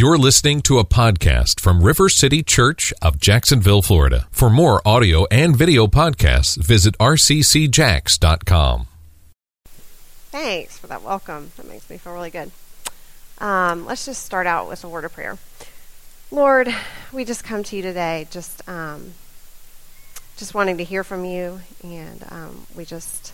You're listening to a podcast from River City Church of Jacksonville, Florida. For more audio and video podcasts, visit rccjax.com. Thanks for that welcome. That makes me feel really good. Um, let's just start out with a word of prayer. Lord, we just come to you today, just um, just wanting to hear from you, and um, we just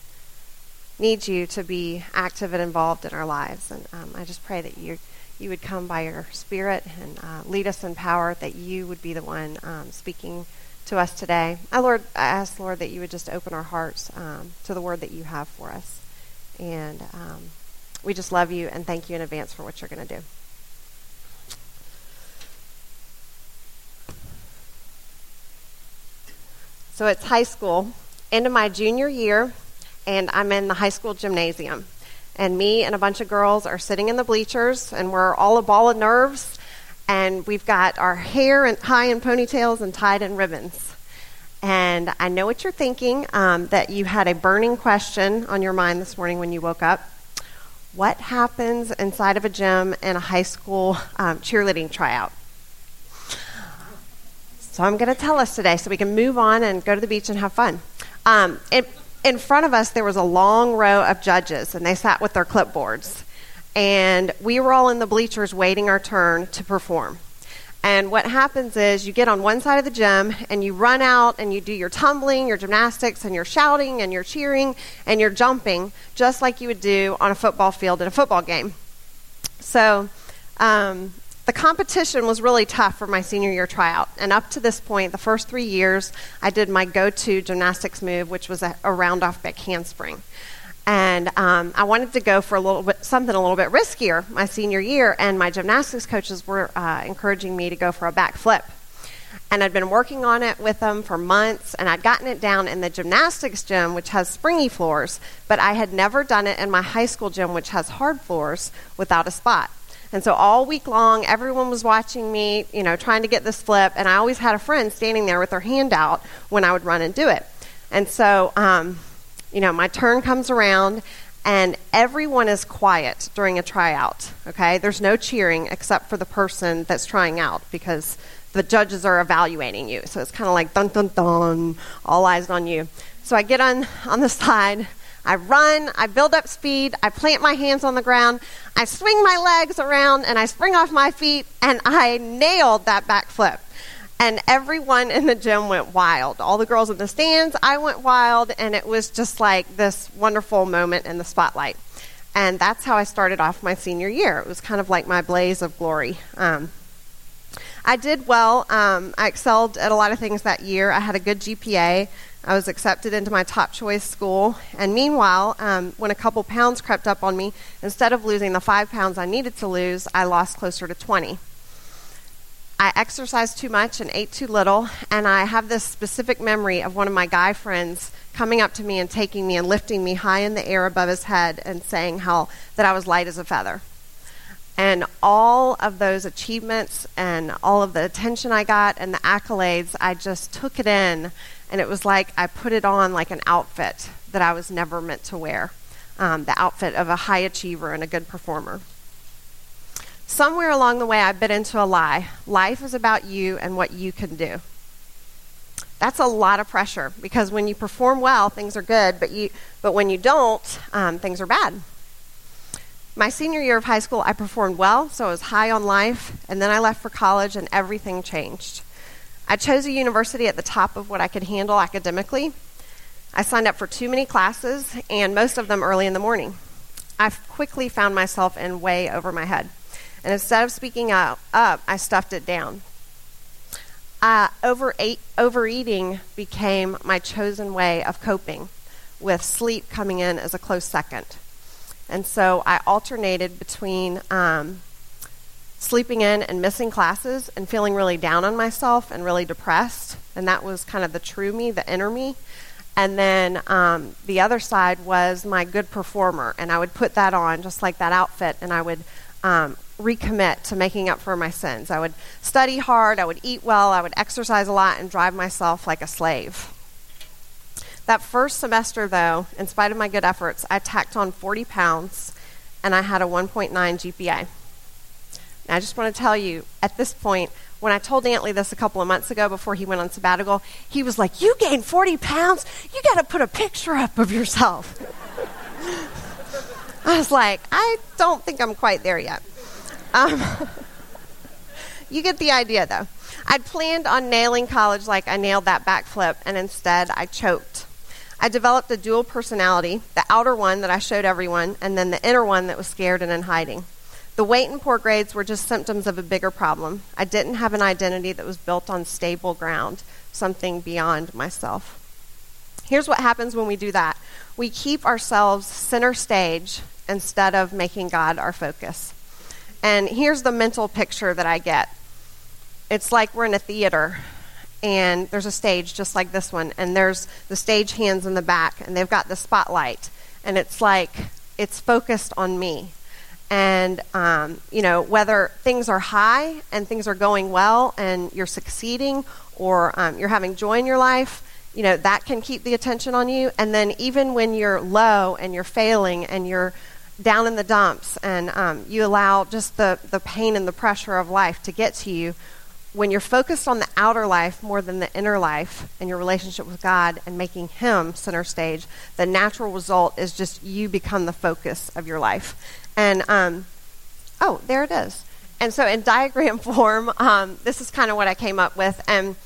need you to be active and involved in our lives. And um, I just pray that you you would come by your Spirit and uh, lead us in power, that you would be the one um, speaking to us today. I, Lord, I ask, Lord, that you would just open our hearts um, to the word that you have for us. And um, we just love you and thank you in advance for what you're going to do. So it's high school, end of my junior year, and I'm in the high school gymnasium and me and a bunch of girls are sitting in the bleachers, and we're all a ball of nerves, and we've got our hair high in ponytails and tied in ribbons. And I know what you're thinking um, that you had a burning question on your mind this morning when you woke up. What happens inside of a gym in a high school um, cheerleading tryout? So I'm going to tell us today so we can move on and go to the beach and have fun. Um, it, in front of us, there was a long row of judges, and they sat with their clipboards. And we were all in the bleachers waiting our turn to perform. And what happens is you get on one side of the gym and you run out and you do your tumbling, your gymnastics, and you're shouting and you're cheering and you're jumping just like you would do on a football field in a football game. So um, the competition was really tough for my senior year tryout. And up to this point, the first three years, I did my go to gymnastics move, which was a, a round off back handspring. And um, I wanted to go for a little bit something a little bit riskier my senior year, and my gymnastics coaches were uh, encouraging me to go for a back flip. And I'd been working on it with them for months, and I'd gotten it down in the gymnastics gym, which has springy floors, but I had never done it in my high school gym, which has hard floors, without a spot. And so all week long, everyone was watching me, you know, trying to get this flip, and I always had a friend standing there with their hand out when I would run and do it. And so, um, you know, my turn comes around, and everyone is quiet during a tryout, okay? There's no cheering except for the person that's trying out because the judges are evaluating you. So it's kind of like dun dun dun, all eyes on you. So I get on on the side I run, I build up speed, I plant my hands on the ground, I swing my legs around, and I spring off my feet, and I nailed that back flip. And everyone in the gym went wild. All the girls in the stands, I went wild, and it was just like this wonderful moment in the spotlight. And that's how I started off my senior year. It was kind of like my blaze of glory. Um, I did well. Um, I excelled at a lot of things that year. I had a good GPA. I was accepted into my top choice school. And meanwhile, um, when a couple pounds crept up on me, instead of losing the five pounds I needed to lose, I lost closer to 20. I exercised too much and ate too little, and I have this specific memory of one of my guy friends coming up to me and taking me and lifting me high in the air above his head and saying how that I was light as a feather. And all of those achievements and all of the attention I got and the accolades, I just took it in. And it was like I put it on like an outfit that I was never meant to wear um, the outfit of a high achiever and a good performer. Somewhere along the way, I bit into a lie. Life is about you and what you can do. That's a lot of pressure because when you perform well, things are good, but, you, but when you don't, um, things are bad. My senior year of high school, I performed well, so I was high on life, and then I left for college and everything changed. I chose a university at the top of what I could handle academically. I signed up for too many classes, and most of them early in the morning. I quickly found myself in way over my head. And instead of speaking up, up I stuffed it down. Uh, overeating became my chosen way of coping, with sleep coming in as a close second. And so I alternated between um, sleeping in and missing classes and feeling really down on myself and really depressed. And that was kind of the true me, the inner me. And then um, the other side was my good performer. And I would put that on, just like that outfit, and I would um, recommit to making up for my sins. I would study hard, I would eat well, I would exercise a lot, and drive myself like a slave. That first semester, though, in spite of my good efforts, I tacked on 40 pounds and I had a 1.9 GPA. And I just want to tell you, at this point, when I told Antley this a couple of months ago before he went on sabbatical, he was like, You gained 40 pounds? You got to put a picture up of yourself. I was like, I don't think I'm quite there yet. Um, you get the idea, though. I'd planned on nailing college like I nailed that backflip, and instead I choked. I developed a dual personality the outer one that I showed everyone, and then the inner one that was scared and in hiding. The weight and poor grades were just symptoms of a bigger problem. I didn't have an identity that was built on stable ground, something beyond myself. Here's what happens when we do that we keep ourselves center stage instead of making God our focus. And here's the mental picture that I get it's like we're in a theater and there's a stage just like this one, and there's the stage hands in the back, and they've got the spotlight, and it's like it's focused on me. And, um, you know, whether things are high and things are going well and you're succeeding or um, you're having joy in your life, you know, that can keep the attention on you. And then even when you're low and you're failing and you're down in the dumps and um, you allow just the, the pain and the pressure of life to get to you, when you're focused on the outer life more than the inner life and your relationship with God and making Him center stage, the natural result is just you become the focus of your life. And, um, oh, there it is. And so in diagram form, um, this is kind of what I came up with. And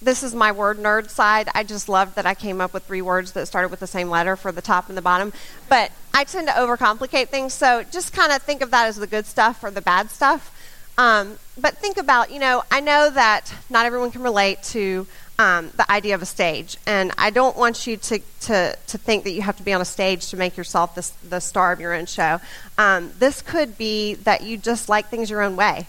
this is my word nerd side. I just loved that I came up with three words that started with the same letter for the top and the bottom. But I tend to overcomplicate things, so just kind of think of that as the good stuff or the bad stuff. Um, but think about, you know, I know that not everyone can relate to um, the idea of a stage, and I don't want you to, to, to think that you have to be on a stage to make yourself the, the star of your own show. Um, this could be that you just like things your own way.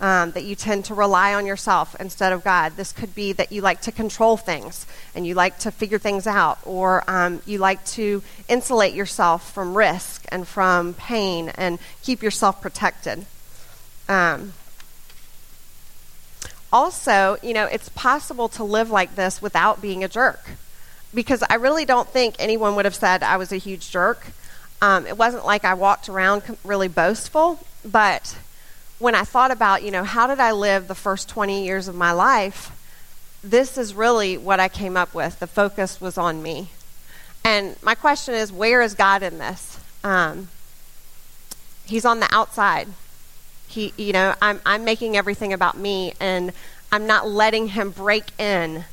Um, that you tend to rely on yourself instead of God. This could be that you like to control things and you like to figure things out, or um, you like to insulate yourself from risk and from pain and keep yourself protected. Um, also, you know, it's possible to live like this without being a jerk. Because I really don't think anyone would have said I was a huge jerk. Um, it wasn't like I walked around really boastful, but when I thought about, you know, how did I live the first 20 years of my life, this is really what I came up with. The focus was on me. And my question is, where is God in this? Um, he's on the outside. He, you know, I'm, I'm making everything about me, and I'm not letting him break in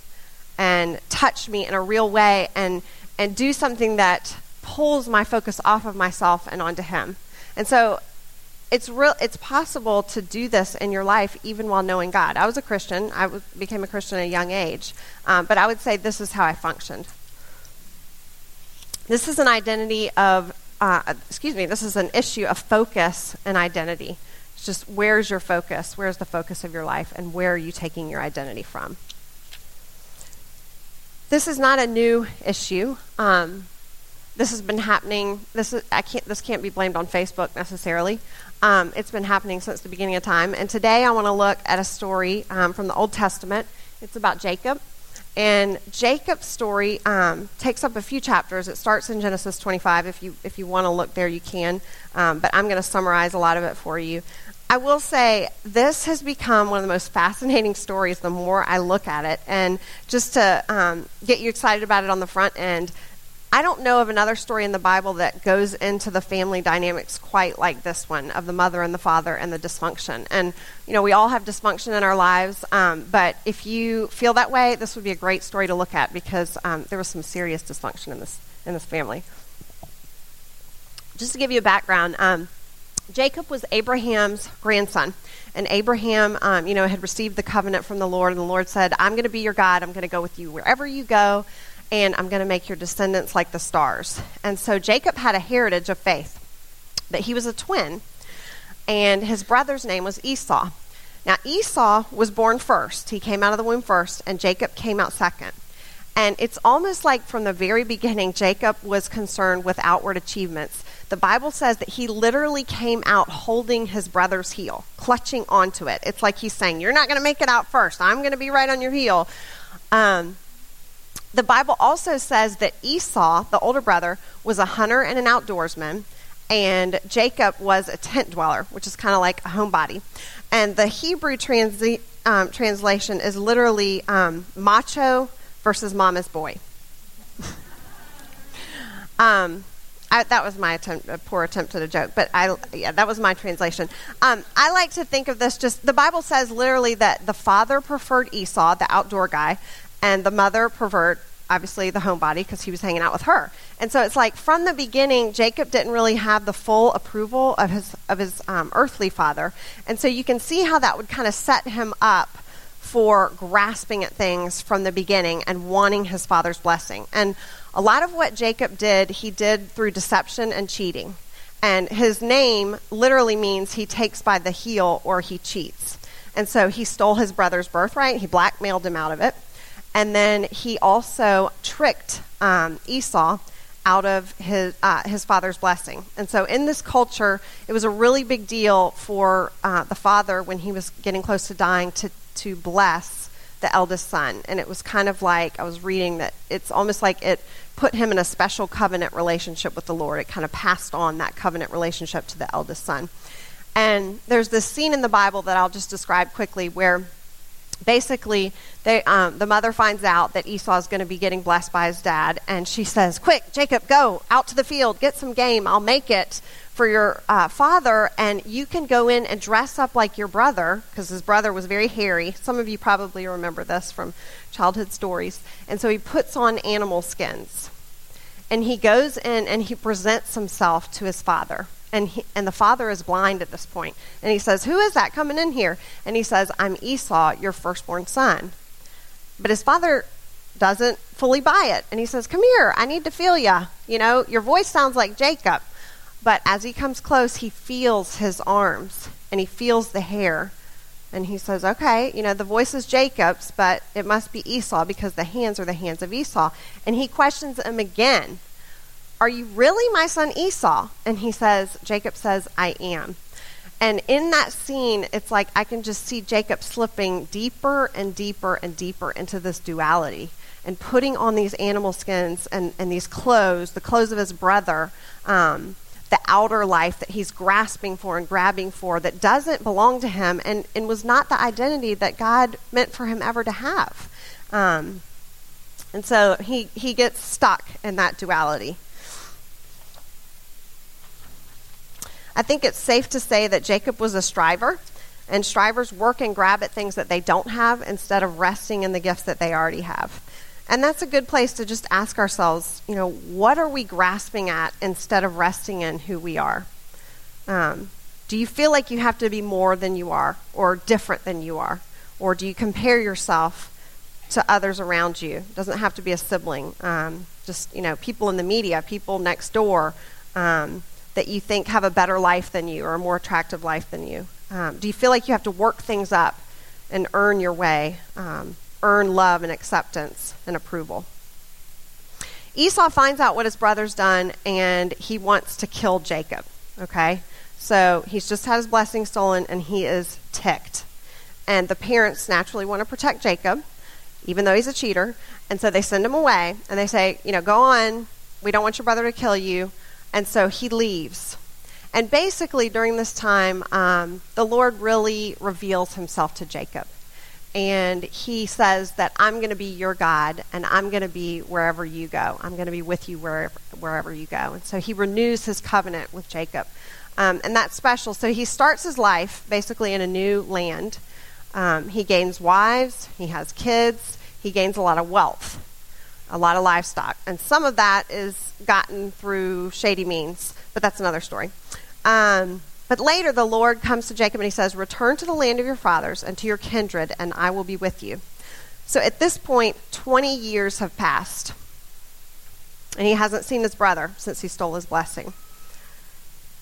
and touch me in a real way and, and do something that pulls my focus off of myself and onto him. And so it's real it's possible to do this in your life even while knowing God. I was a Christian. I w- became a Christian at a young age. Um, but I would say this is how I functioned. This is an identity of, uh, excuse me, this is an issue of focus and identity. It's just where's your focus? Where's the focus of your life? And where are you taking your identity from? This is not a new issue. Um, this has been happening. This is I can't. This can't be blamed on Facebook necessarily. Um, it's been happening since the beginning of time. And today I want to look at a story um, from the Old Testament. It's about Jacob. And Jacob's story um, takes up a few chapters. It starts in Genesis 25. If you if you want to look there, you can. Um, but I'm going to summarize a lot of it for you. I will say this has become one of the most fascinating stories the more I look at it. And just to um, get you excited about it on the front end, I don't know of another story in the Bible that goes into the family dynamics quite like this one of the mother and the father and the dysfunction. And, you know, we all have dysfunction in our lives, um, but if you feel that way, this would be a great story to look at because um, there was some serious dysfunction in this, in this family. Just to give you a background, um, Jacob was Abraham's grandson. And Abraham, um, you know, had received the covenant from the Lord, and the Lord said, I'm going to be your God. I'm going to go with you wherever you go, and I'm going to make your descendants like the stars. And so Jacob had a heritage of faith, that he was a twin, and his brother's name was Esau. Now, Esau was born first. He came out of the womb first, and Jacob came out second. And it's almost like from the very beginning, Jacob was concerned with outward achievements the Bible says that he literally came out holding his brother's heel, clutching onto it. It's like he's saying, You're not going to make it out first. I'm going to be right on your heel. Um, the Bible also says that Esau, the older brother, was a hunter and an outdoorsman, and Jacob was a tent dweller, which is kind of like a homebody. And the Hebrew transi- um, translation is literally um, macho versus mama's boy. um, I, that was my attempt, a poor attempt at a joke, but I, yeah, that was my translation. Um, I like to think of this just, the Bible says literally that the father preferred Esau, the outdoor guy, and the mother preferred, obviously, the homebody because he was hanging out with her. And so it's like from the beginning, Jacob didn't really have the full approval of his, of his um, earthly father. And so you can see how that would kind of set him up for grasping at things from the beginning and wanting his father's blessing. And a lot of what Jacob did, he did through deception and cheating. And his name literally means he takes by the heel or he cheats. And so he stole his brother's birthright, he blackmailed him out of it. And then he also tricked um, Esau out of his, uh, his father's blessing. And so in this culture, it was a really big deal for uh, the father when he was getting close to dying to, to bless the eldest son. And it was kind of like, I was reading that it's almost like it put him in a special covenant relationship with the Lord. It kind of passed on that covenant relationship to the eldest son. And there's this scene in the Bible that I'll just describe quickly where basically they, um, the mother finds out that esau is going to be getting blessed by his dad and she says quick jacob go out to the field get some game i'll make it for your uh, father and you can go in and dress up like your brother because his brother was very hairy some of you probably remember this from childhood stories and so he puts on animal skins and he goes in and he presents himself to his father and he, and the father is blind at this point. And he says, "Who is that coming in here?" And he says, "I'm Esau, your firstborn son." But his father doesn't fully buy it, and he says, "Come here, I need to feel you. You know, your voice sounds like Jacob." But as he comes close, he feels his arms and he feels the hair. And he says, Okay, you know, the voice is Jacob's, but it must be Esau because the hands are the hands of Esau. And he questions him again. Are you really my son Esau? And he says, Jacob says, I am. And in that scene, it's like I can just see Jacob slipping deeper and deeper and deeper into this duality and putting on these animal skins and, and these clothes, the clothes of his brother, um, the outer life that he's grasping for and grabbing for that doesn't belong to him and, and was not the identity that God meant for him ever to have. Um, and so he, he gets stuck in that duality. I think it's safe to say that Jacob was a striver, and strivers work and grab at things that they don't have instead of resting in the gifts that they already have. And that's a good place to just ask ourselves, you know, what are we grasping at instead of resting in who we are? Um, do you feel like you have to be more than you are or different than you are? Or do you compare yourself to others around you? It doesn't have to be a sibling. Um, just, you know, people in the media, people next door. Um, that you think have a better life than you or a more attractive life than you? Um, do you feel like you have to work things up and earn your way, um, earn love and acceptance and approval? Esau finds out what his brother's done and he wants to kill Jacob. Okay? So he's just had his blessing stolen and he is ticked. And the parents naturally want to protect Jacob, even though he's a cheater. And so they send him away and they say, you know, go on. We don't want your brother to kill you. And so he leaves. And basically, during this time, um, the Lord really reveals himself to Jacob. And he says that I'm going to be your God and I'm going to be wherever you go. I'm going to be with you wherever, wherever you go. And so he renews his covenant with Jacob. Um, and that's special. So he starts his life basically in a new land. Um, he gains wives, he has kids, he gains a lot of wealth a lot of livestock. And some of that is gotten through shady means, but that's another story. Um, but later, the Lord comes to Jacob and he says, Return to the land of your fathers and to your kindred, and I will be with you. So at this point, 20 years have passed. And he hasn't seen his brother since he stole his blessing.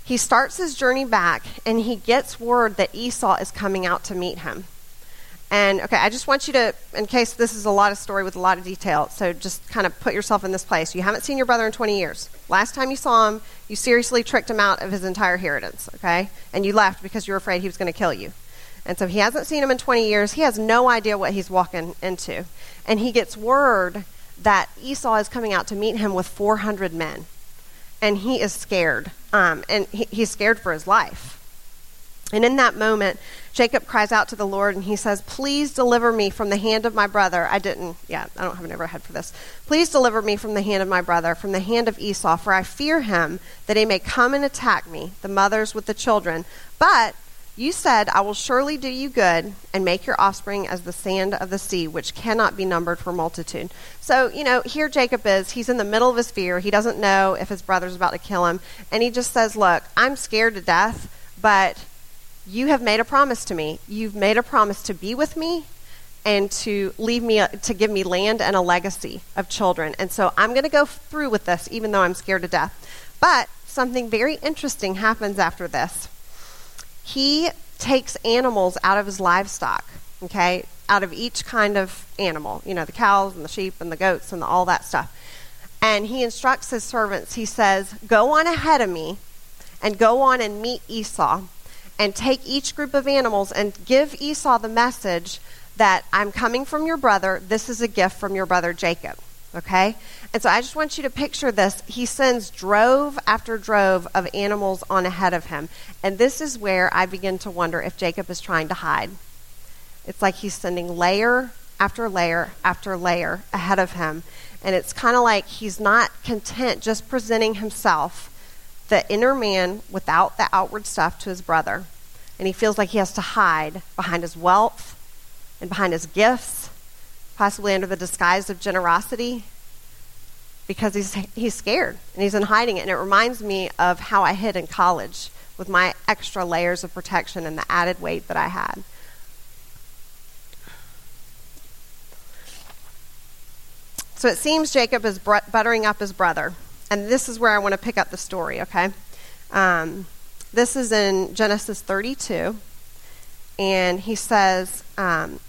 He starts his journey back, and he gets word that Esau is coming out to meet him. And okay, I just want you to, in case this is a lot of story with a lot of detail, so just kind of put yourself in this place. You haven't seen your brother in 20 years. Last time you saw him, you seriously tricked him out of his entire inheritance, okay? And you left because you were afraid he was going to kill you. And so he hasn't seen him in 20 years. He has no idea what he's walking into. And he gets word that Esau is coming out to meet him with 400 men. And he is scared Um, and he, he's scared for his life. And in that moment, Jacob cries out to the Lord and he says, Please deliver me from the hand of my brother. I didn't, yeah, I don't have an overhead for this. Please deliver me from the hand of my brother, from the hand of Esau, for I fear him that he may come and attack me, the mothers with the children. But you said, I will surely do you good and make your offspring as the sand of the sea, which cannot be numbered for multitude. So, you know, here Jacob is. He's in the middle of his fear. He doesn't know if his brother's about to kill him. And he just says, Look, I'm scared to death, but you have made a promise to me. You've made a promise to be with me and to leave me to give me land and a legacy of children. And so I'm going to go through with this even though I'm scared to death. But something very interesting happens after this. He takes animals out of his livestock, okay? Out of each kind of animal, you know, the cows and the sheep and the goats and the, all that stuff. And he instructs his servants. He says, "Go on ahead of me and go on and meet Esau." And take each group of animals and give Esau the message that I'm coming from your brother. This is a gift from your brother Jacob. Okay? And so I just want you to picture this. He sends drove after drove of animals on ahead of him. And this is where I begin to wonder if Jacob is trying to hide. It's like he's sending layer after layer after layer ahead of him. And it's kind of like he's not content just presenting himself the inner man without the outward stuff to his brother. And he feels like he has to hide behind his wealth and behind his gifts, possibly under the disguise of generosity, because he's, he's scared and he's in hiding it. And it reminds me of how I hid in college with my extra layers of protection and the added weight that I had. So it seems Jacob is buttering up his brother and this is where I want to pick up the story, okay? Um, this is in Genesis 32, and he says, um,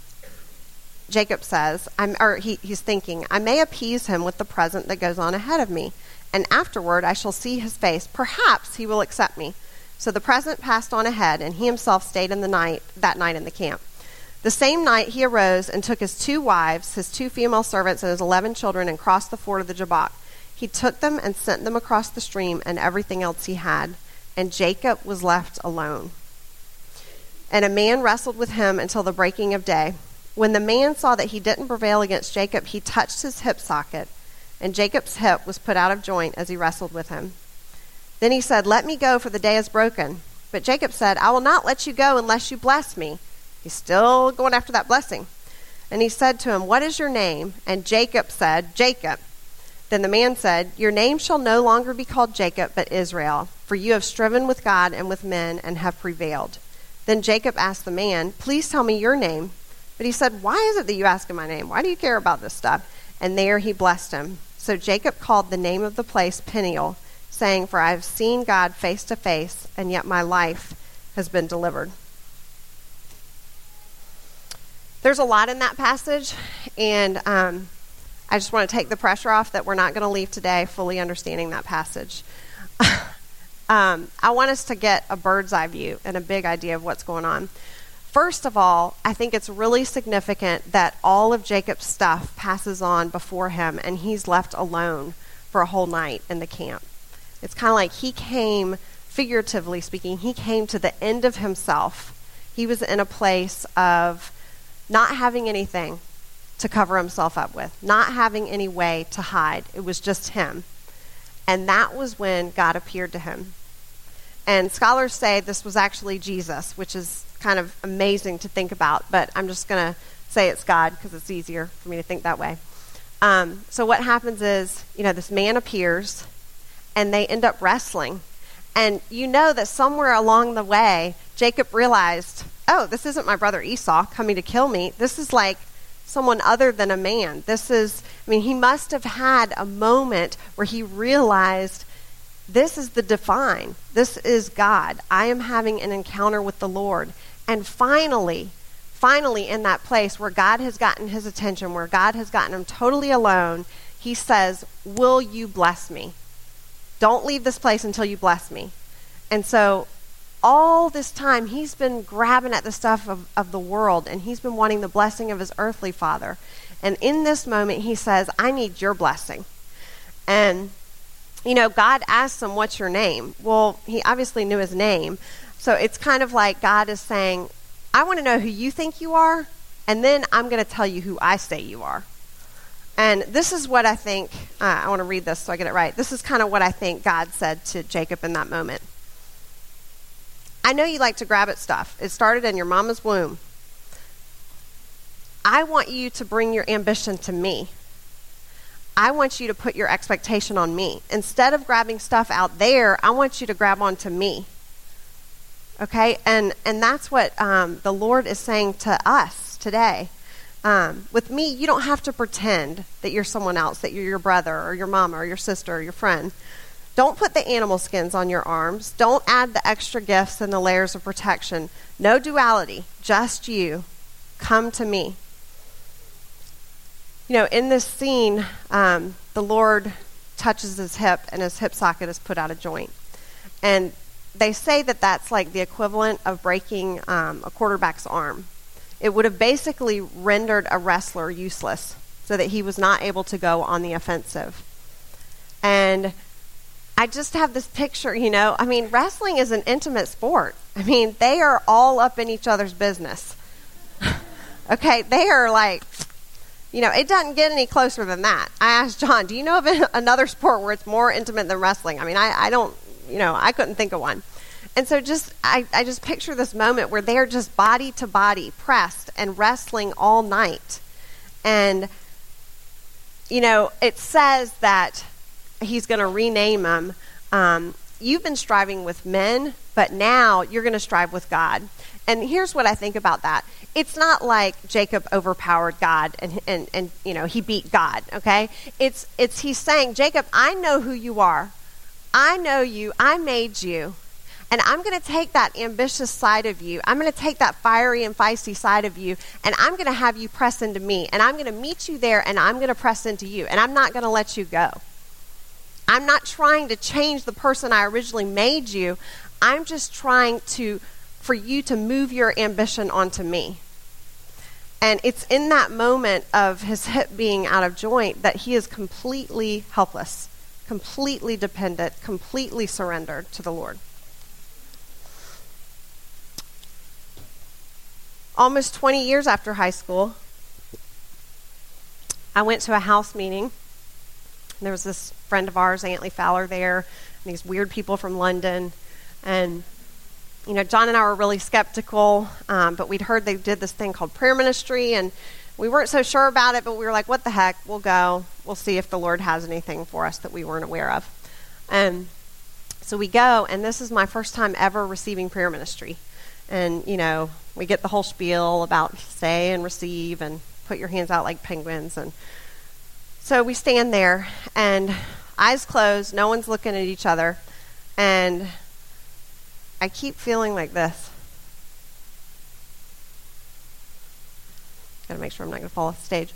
Jacob says, I'm, or he, he's thinking, I may appease him with the present that goes on ahead of me, and afterward I shall see his face. Perhaps he will accept me. So the present passed on ahead, and he himself stayed in the night that night in the camp. The same night he arose and took his two wives, his two female servants, and his eleven children, and crossed the ford of the Jabbok. He took them and sent them across the stream and everything else he had, and Jacob was left alone. And a man wrestled with him until the breaking of day. When the man saw that he didn't prevail against Jacob, he touched his hip socket, and Jacob's hip was put out of joint as he wrestled with him. Then he said, Let me go, for the day is broken. But Jacob said, I will not let you go unless you bless me. He's still going after that blessing. And he said to him, What is your name? And Jacob said, Jacob. Then the man said, Your name shall no longer be called Jacob, but Israel, for you have striven with God and with men and have prevailed. Then Jacob asked the man, Please tell me your name. But he said, Why is it that you ask my name? Why do you care about this stuff? And there he blessed him. So Jacob called the name of the place Peniel, saying, For I have seen God face to face, and yet my life has been delivered. There's a lot in that passage, and um, I just want to take the pressure off that we're not going to leave today fully understanding that passage. um, I want us to get a bird's eye view and a big idea of what's going on. First of all, I think it's really significant that all of Jacob's stuff passes on before him and he's left alone for a whole night in the camp. It's kind of like he came, figuratively speaking, he came to the end of himself. He was in a place of not having anything, to cover himself up with, not having any way to hide. It was just him. And that was when God appeared to him. And scholars say this was actually Jesus, which is kind of amazing to think about, but I'm just going to say it's God because it's easier for me to think that way. Um, so what happens is, you know, this man appears and they end up wrestling. And you know that somewhere along the way, Jacob realized, oh, this isn't my brother Esau coming to kill me. This is like someone other than a man. This is, I mean, he must have had a moment where he realized this is the divine. This is God. I am having an encounter with the Lord. And finally, finally, in that place where God has gotten his attention, where God has gotten him totally alone, he says, Will you bless me? Don't leave this place until you bless me. And so all this time he's been grabbing at the stuff of, of the world and he's been wanting the blessing of his earthly father. And in this moment, he says, I need your blessing. And you know, God asks him, What's your name? Well, he obviously knew his name. So it's kind of like God is saying, I want to know who you think you are, and then I'm going to tell you who I say you are. And this is what I think, uh, I want to read this so I get it right. This is kind of what I think God said to Jacob in that moment. I know you like to grab at stuff. It started in your mama's womb. I want you to bring your ambition to me. I want you to put your expectation on me. Instead of grabbing stuff out there, I want you to grab onto me. Okay? And, and that's what um, the Lord is saying to us today. Um, with me, you don't have to pretend that you're someone else, that you're your brother or your mama or your sister or your friend. Don't put the animal skins on your arms. Don't add the extra gifts and the layers of protection. No duality, just you. Come to me. You know, in this scene, um, the Lord touches his hip and his hip socket is put out of joint. And they say that that's like the equivalent of breaking um, a quarterback's arm. It would have basically rendered a wrestler useless so that he was not able to go on the offensive. And I just have this picture, you know. I mean, wrestling is an intimate sport. I mean, they are all up in each other's business. okay, they are like, you know, it doesn't get any closer than that. I asked John, do you know of another sport where it's more intimate than wrestling? I mean, I, I don't, you know, I couldn't think of one. And so just I, I just picture this moment where they're just body to body pressed and wrestling all night. And you know, it says that he's going to rename them. Um, you've been striving with men, but now you're going to strive with God. And here's what I think about that. It's not like Jacob overpowered God and, and, and you know he beat God, okay? It's it's he's saying, Jacob, I know who you are. I know you. I made you. And I'm going to take that ambitious side of you. I'm going to take that fiery and feisty side of you, and I'm going to have you press into me. And I'm going to meet you there, and I'm going to press into you. And I'm not going to let you go. I'm not trying to change the person I originally made you. I'm just trying to for you to move your ambition onto me. And it's in that moment of his hip being out of joint that he is completely helpless, completely dependent, completely surrendered to the Lord. Almost 20 years after high school, I went to a house meeting. There was this friend of ours, Antley Fowler, there, and these weird people from London. And, you know, John and I were really skeptical, um, but we'd heard they did this thing called prayer ministry, and we weren't so sure about it, but we were like, what the heck? We'll go. We'll see if the Lord has anything for us that we weren't aware of. And so we go, and this is my first time ever receiving prayer ministry. And, you know, we get the whole spiel about say and receive and put your hands out like penguins. And so we stand there, and eyes closed, no one's looking at each other, and I keep feeling like this. Gotta make sure I'm not gonna fall off the stage.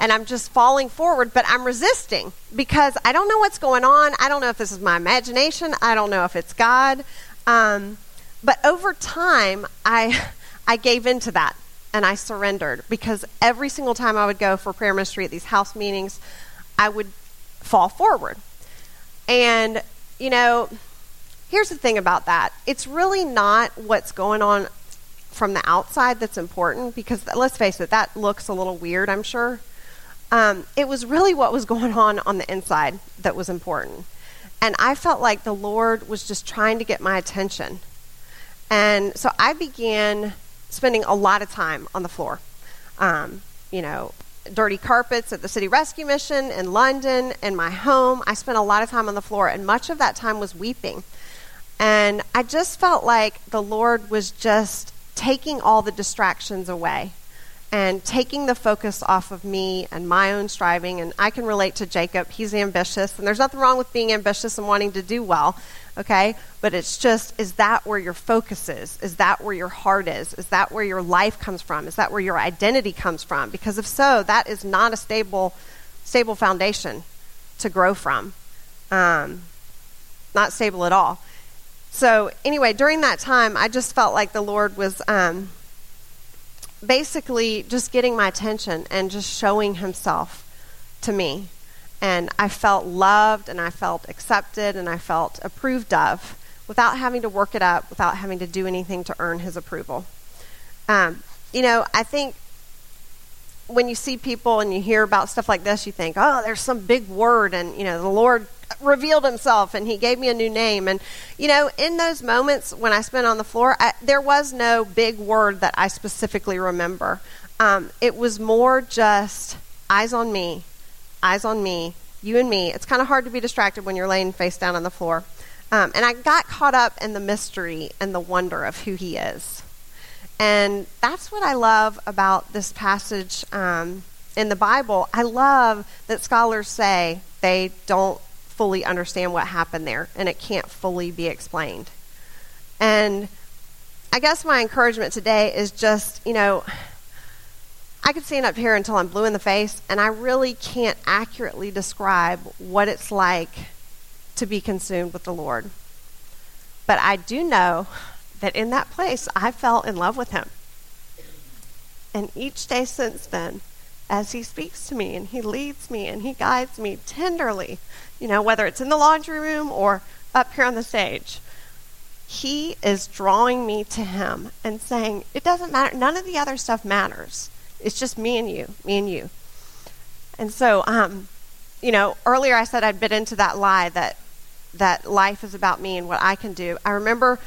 And I'm just falling forward, but I'm resisting because I don't know what's going on. I don't know if this is my imagination. I don't know if it's God. Um, but over time, I I gave into that and I surrendered because every single time I would go for prayer ministry at these house meetings, I would fall forward. And, you know, here's the thing about that it's really not what's going on from the outside that's important because let's face it, that looks a little weird, I'm sure. Um, it was really what was going on on the inside that was important. And I felt like the Lord was just trying to get my attention. And so I began spending a lot of time on the floor. Um, you know, dirty carpets at the City Rescue Mission in London, in my home. I spent a lot of time on the floor, and much of that time was weeping. And I just felt like the Lord was just taking all the distractions away and taking the focus off of me and my own striving. And I can relate to Jacob. He's ambitious, and there's nothing wrong with being ambitious and wanting to do well, okay? But it's just, is that where your focus is? Is that where your heart is? Is that where your life comes from? Is that where your identity comes from? Because if so, that is not a stable, stable foundation to grow from. Um, not stable at all. So, anyway, during that time, I just felt like the Lord was. Um, basically just getting my attention and just showing himself to me. And I felt loved and I felt accepted and I felt approved of without having to work it up, without having to do anything to earn his approval. Um, you know, I think when you see people and you hear about stuff like this, you think, oh, there's some big word, and, you know, the Lord revealed himself and he gave me a new name. And, you know, in those moments when I spent on the floor, I, there was no big word that I specifically remember. Um, it was more just eyes on me, eyes on me, you and me. It's kind of hard to be distracted when you're laying face down on the floor. Um, and I got caught up in the mystery and the wonder of who he is. And that's what I love about this passage um, in the Bible. I love that scholars say they don't fully understand what happened there and it can't fully be explained. And I guess my encouragement today is just, you know, I could stand up here until I'm blue in the face, and I really can't accurately describe what it's like to be consumed with the Lord. But I do know that in that place I fell in love with him. And each day since then, as he speaks to me and he leads me and he guides me tenderly, you know, whether it's in the laundry room or up here on the stage, he is drawing me to him and saying, It doesn't matter. None of the other stuff matters. It's just me and you, me and you. And so, um, you know, earlier I said I'd bit into that lie that that life is about me and what I can do. I remember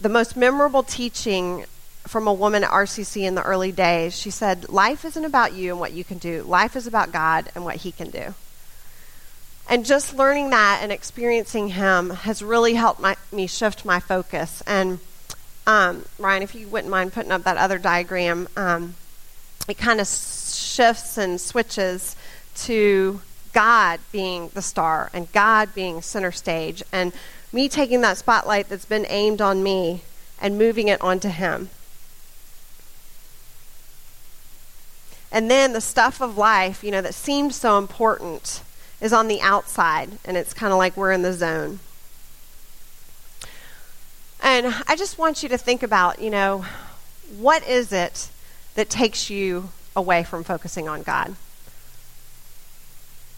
the most memorable teaching from a woman at RCC in the early days. She said, Life isn't about you and what you can do, life is about God and what He can do. And just learning that and experiencing Him has really helped my, me shift my focus. And um, Ryan, if you wouldn't mind putting up that other diagram, um, it kind of shifts and switches to God being the star and God being center stage. And me taking that spotlight that's been aimed on me and moving it onto Him. And then the stuff of life, you know, that seemed so important is on the outside, and it's kind of like we're in the zone. And I just want you to think about, you know, what is it that takes you away from focusing on God?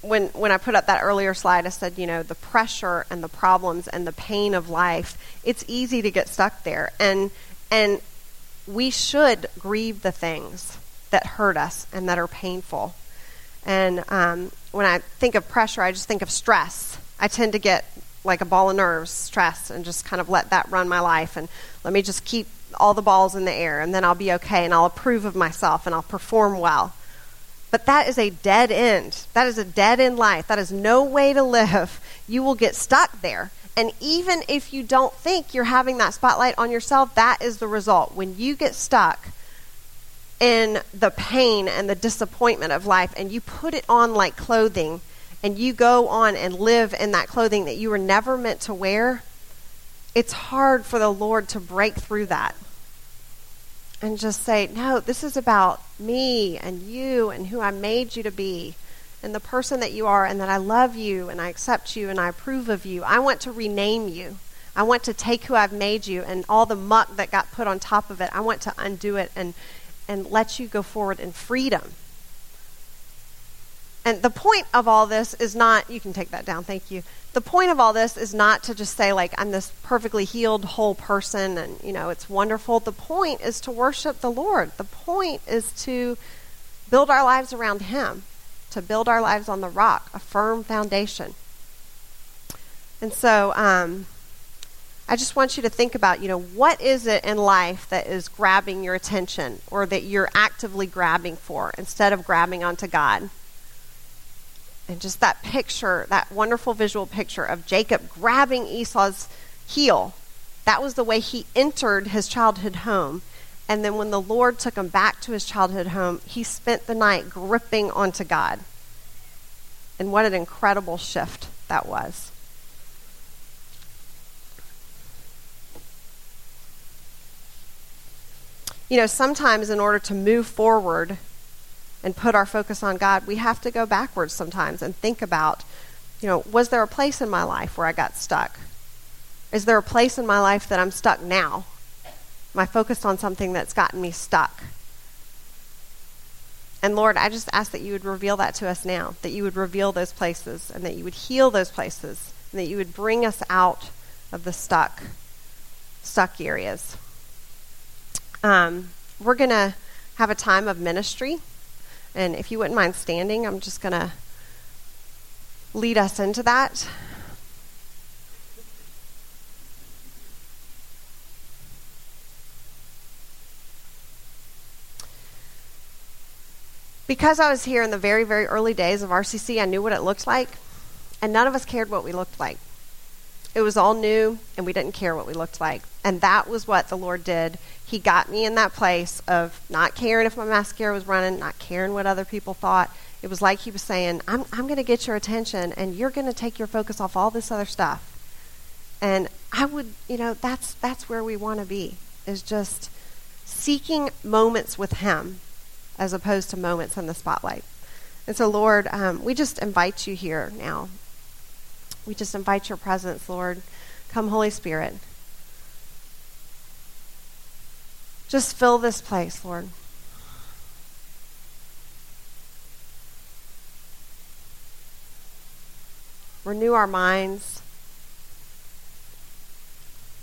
when when I put up that earlier slide, I said, you know, the pressure and the problems and the pain of life, it's easy to get stuck there. And and we should grieve the things that hurt us and that are painful. And um, when I think of pressure, I just think of stress. I tend to get like a ball of nerves, stress, and just kind of let that run my life. And let me just keep all the balls in the air, and then I'll be okay, and I'll approve of myself, and I'll perform well. But that is a dead end. That is a dead end life. That is no way to live. You will get stuck there. And even if you don't think you're having that spotlight on yourself, that is the result. When you get stuck in the pain and the disappointment of life and you put it on like clothing and you go on and live in that clothing that you were never meant to wear, it's hard for the Lord to break through that and just say, No, this is about me and you and who I made you to be and the person that you are and that I love you and I accept you and I approve of you. I want to rename you. I want to take who I've made you and all the muck that got put on top of it. I want to undo it and and let you go forward in freedom. And the point of all this is not, you can take that down, thank you. The point of all this is not to just say, like, I'm this perfectly healed, whole person and, you know, it's wonderful. The point is to worship the Lord. The point is to build our lives around Him, to build our lives on the rock, a firm foundation. And so, um, I just want you to think about, you know, what is it in life that is grabbing your attention or that you're actively grabbing for instead of grabbing onto God? And just that picture, that wonderful visual picture of Jacob grabbing Esau's heel. That was the way he entered his childhood home. And then when the Lord took him back to his childhood home, he spent the night gripping onto God. And what an incredible shift that was. You know, sometimes in order to move forward, and put our focus on God, we have to go backwards sometimes and think about, you know, was there a place in my life where I got stuck? Is there a place in my life that I'm stuck now? Am I focused on something that's gotten me stuck? And Lord, I just ask that you would reveal that to us now, that you would reveal those places, and that you would heal those places, and that you would bring us out of the stuck, stuck areas. Um, we're going to have a time of ministry. And if you wouldn't mind standing, I'm just going to lead us into that. Because I was here in the very, very early days of RCC, I knew what it looked like, and none of us cared what we looked like. It was all new, and we didn't care what we looked like. And that was what the Lord did. He got me in that place of not caring if my mascara was running, not caring what other people thought. It was like He was saying, I'm, I'm going to get your attention, and you're going to take your focus off all this other stuff. And I would, you know, that's, that's where we want to be, is just seeking moments with Him as opposed to moments in the spotlight. And so, Lord, um, we just invite you here now. We just invite your presence, Lord. Come, Holy Spirit. Just fill this place, Lord. Renew our minds.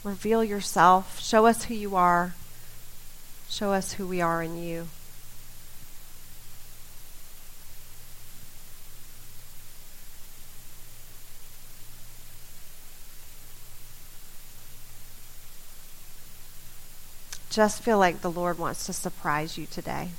Reveal yourself. Show us who you are. Show us who we are in you. Just feel like the Lord wants to surprise you today.